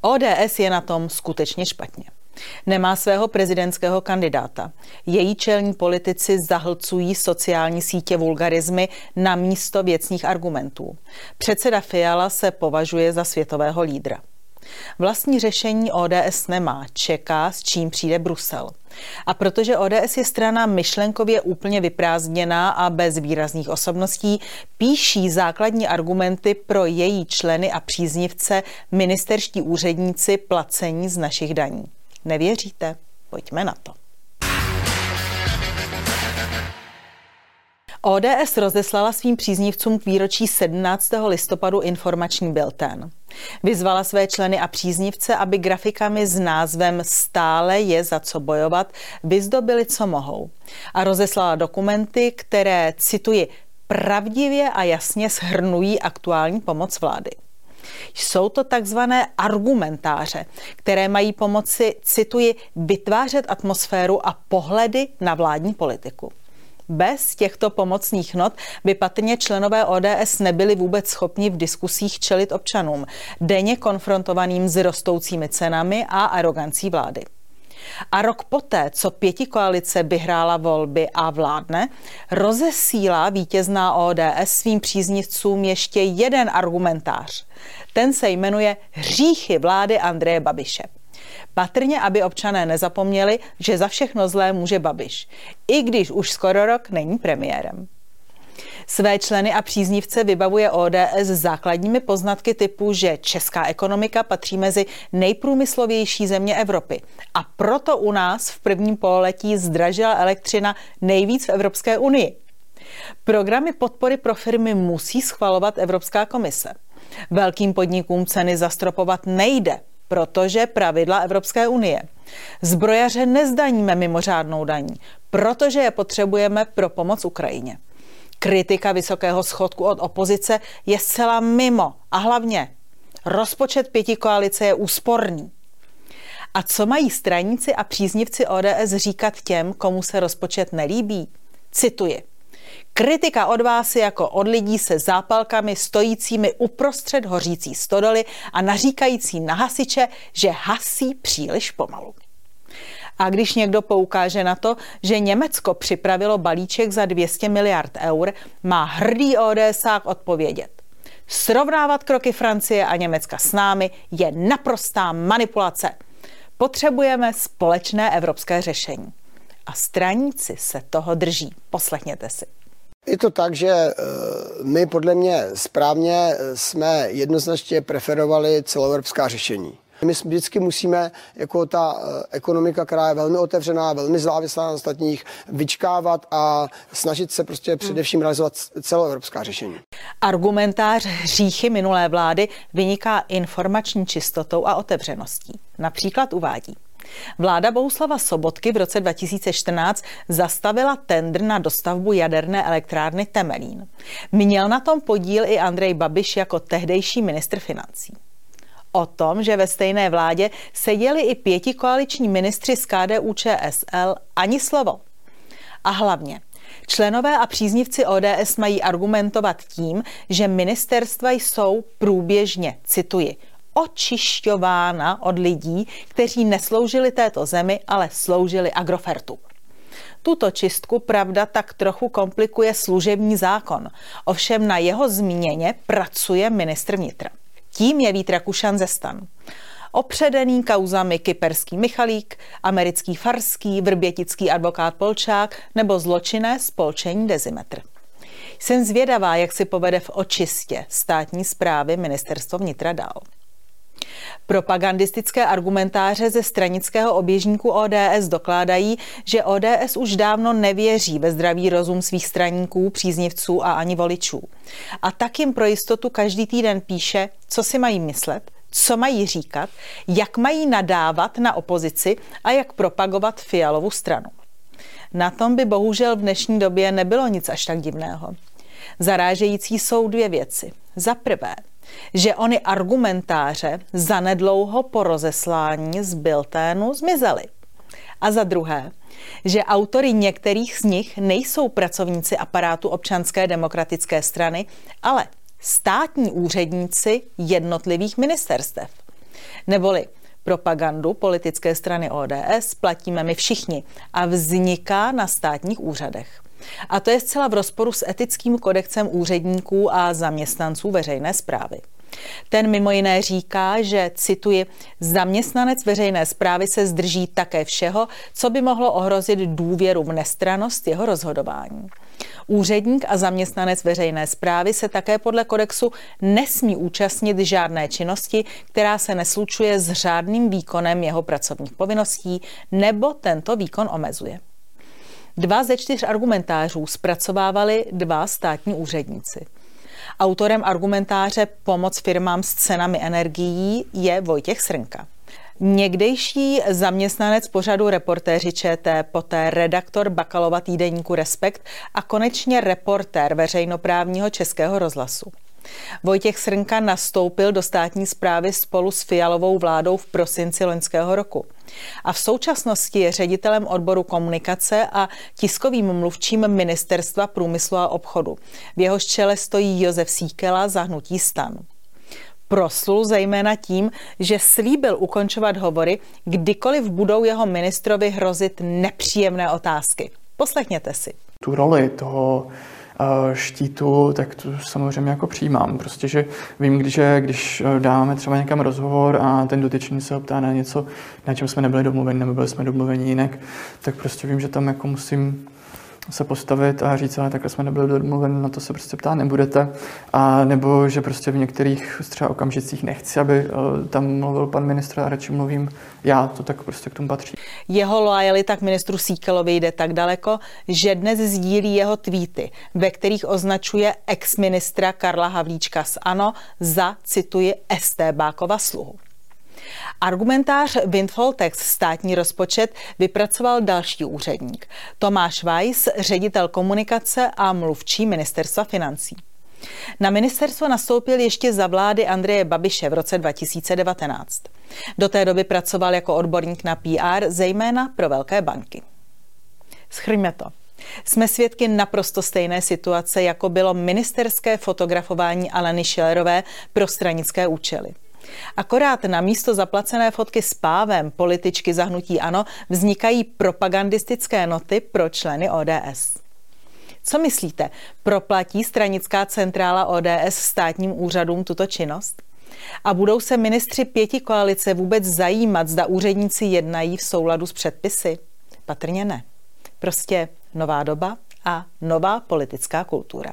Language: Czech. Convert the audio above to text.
ODS je na tom skutečně špatně. Nemá svého prezidentského kandidáta. Její čelní politici zahlcují sociální sítě vulgarizmy na místo věcných argumentů. Předseda Fiala se považuje za světového lídra. Vlastní řešení ODS nemá, čeká, s čím přijde Brusel. A protože ODS je strana myšlenkově úplně vyprázdněná a bez výrazných osobností, píší základní argumenty pro její členy a příznivce ministerští úředníci placení z našich daní. Nevěříte? Pojďme na to. ODS rozeslala svým příznivcům k výročí 17. listopadu informační bilten. Vyzvala své členy a příznivce, aby grafikami s názvem Stále je za co bojovat vyzdobili, co mohou. A rozeslala dokumenty, které, cituji, pravdivě a jasně shrnují aktuální pomoc vlády. Jsou to takzvané argumentáře, které mají pomoci, cituji, vytvářet atmosféru a pohledy na vládní politiku. Bez těchto pomocných not by patrně členové ODS nebyli vůbec schopni v diskusích čelit občanům, denně konfrontovaným s rostoucími cenami a arogancí vlády. A rok poté, co pěti koalice vyhrála volby a vládne, rozesílá vítězná ODS svým příznivcům ještě jeden argumentář. Ten se jmenuje Hříchy vlády Andreje Babiše. Patrně, aby občané nezapomněli, že za všechno zlé může Babiš, i když už skoro rok není premiérem. Své členy a příznivce vybavuje ODS základními poznatky typu, že česká ekonomika patří mezi nejprůmyslovější země Evropy. A proto u nás v prvním pololetí zdražila elektřina nejvíc v Evropské unii. Programy podpory pro firmy musí schvalovat Evropská komise. Velkým podnikům ceny zastropovat nejde, protože pravidla Evropské unie. Zbrojaře nezdaníme mimořádnou daní, protože je potřebujeme pro pomoc Ukrajině. Kritika vysokého schodku od opozice je zcela mimo a hlavně rozpočet pěti koalice je úsporný. A co mají straníci a příznivci ODS říkat těm, komu se rozpočet nelíbí? Cituji. Kritika od vás je jako od lidí se zápalkami stojícími uprostřed hořící stodoly a naříkající na hasiče, že hasí příliš pomalu. A když někdo poukáže na to, že Německo připravilo balíček za 200 miliard eur, má hrdý ODSák odpovědět. Srovnávat kroky Francie a Německa s námi je naprostá manipulace. Potřebujeme společné evropské řešení. A straníci se toho drží. Poslechněte si. Je to tak, že eh, my podle mě správně eh, jsme jednoznačně preferovali celoevropská řešení. My vždycky musíme, jako ta eh, ekonomika, která je velmi otevřená, velmi závislá na ostatních, vyčkávat a snažit se prostě především realizovat celoevropská řešení. Argumentář hříchy minulé vlády vyniká informační čistotou a otevřeností. Například uvádí. Vláda Bohuslava Sobotky v roce 2014 zastavila tendr na dostavbu jaderné elektrárny Temelín. Měl na tom podíl i Andrej Babiš jako tehdejší ministr financí. O tom, že ve stejné vládě seděli i pěti koaliční ministři z KDU ČSL, ani slovo. A hlavně, Členové a příznivci ODS mají argumentovat tím, že ministerstva jsou průběžně, cituji, očišťována od lidí, kteří nesloužili této zemi, ale sloužili Agrofertu. Tuto čistku pravda tak trochu komplikuje služební zákon, ovšem na jeho zmíněně pracuje ministr vnitra. Tím je Vít Rakušan ze stan. Opředený kauzami kyperský Michalík, americký Farský, vrbětický advokát Polčák nebo zločinné spolčení Dezimetr. Jsem zvědavá, jak si povede v očistě státní zprávy ministerstvo vnitra dál. Propagandistické argumentáře ze stranického oběžníku ODS dokládají, že ODS už dávno nevěří ve zdravý rozum svých straníků, příznivců a ani voličů. A tak jim pro jistotu každý týden píše, co si mají myslet, co mají říkat, jak mají nadávat na opozici a jak propagovat Fialovu stranu. Na tom by bohužel v dnešní době nebylo nic až tak divného. Zarážející jsou dvě věci. Za prvé, že ony argumentáře zanedlouho po rozeslání z Bilténu zmizely. A za druhé, že autory některých z nich nejsou pracovníci aparátu občanské demokratické strany, ale státní úředníci jednotlivých ministerstev. Neboli propagandu politické strany ODS platíme my všichni a vzniká na státních úřadech. A to je zcela v rozporu s etickým kodexem úředníků a zaměstnanců veřejné zprávy. Ten mimo jiné říká, že, cituji, zaměstnanec veřejné zprávy se zdrží také všeho, co by mohlo ohrozit důvěru v nestranost jeho rozhodování. Úředník a zaměstnanec veřejné zprávy se také podle kodexu nesmí účastnit žádné činnosti, která se neslučuje s řádným výkonem jeho pracovních povinností nebo tento výkon omezuje. Dva ze čtyř argumentářů zpracovávali dva státní úředníci. Autorem argumentáře Pomoc firmám s cenami energií je Vojtěch Srnka. Někdejší zaměstnanec pořadu reportéři ČT, poté redaktor Bakalova týdeníku Respekt a konečně reportér veřejnoprávního českého rozhlasu. Vojtěch Srnka nastoupil do státní zprávy spolu s Fialovou vládou v prosinci loňského roku. A v současnosti je ředitelem odboru komunikace a tiskovým mluvčím Ministerstva průmyslu a obchodu. V jeho čele stojí Josef Síkela za hnutí stan. Proslul zejména tím, že slíbil ukončovat hovory, kdykoliv budou jeho ministrovi hrozit nepříjemné otázky. Poslechněte si. Tu roli toho štítu, tak to samozřejmě jako přijímám. Prostě, že vím, když, když eh, dáváme třeba někam rozhovor a ten dotyčný se optá na něco, na čem jsme nebyli domluveni, nebo byli jsme domluveni jinak, tak prostě vím, že tam jako musím se postavit a říct, ale takhle jsme nebyli domluveni, na to se prostě ptát nebudete. A nebo že prostě v některých třeba okamžicích nechci, aby eh, tam mluvil pan ministr a radši mluvím já, to tak prostě k tomu patří. Jeho lojalita k ministru Síkelovi jde tak daleko, že dnes sdílí jeho tweety, ve kterých označuje ex-ministra Karla Havlíčka z ANO za, cituji, Bákova sluhu. Argumentář Windfall Text státní rozpočet vypracoval další úředník. Tomáš Weiss, ředitel komunikace a mluvčí ministerstva financí. Na ministerstvo nastoupil ještě za vlády Andreje Babiše v roce 2019. Do té doby pracoval jako odborník na PR, zejména pro velké banky. Schrňme to. Jsme svědky naprosto stejné situace, jako bylo ministerské fotografování Aleny Schillerové pro stranické účely. Akorát na místo zaplacené fotky s pávem političky zahnutí ANO vznikají propagandistické noty pro členy ODS. Co myslíte, proplatí stranická centrála ODS státním úřadům tuto činnost? A budou se ministři pěti koalice vůbec zajímat, zda úředníci jednají v souladu s předpisy? Patrně ne. Prostě nová doba a nová politická kultura.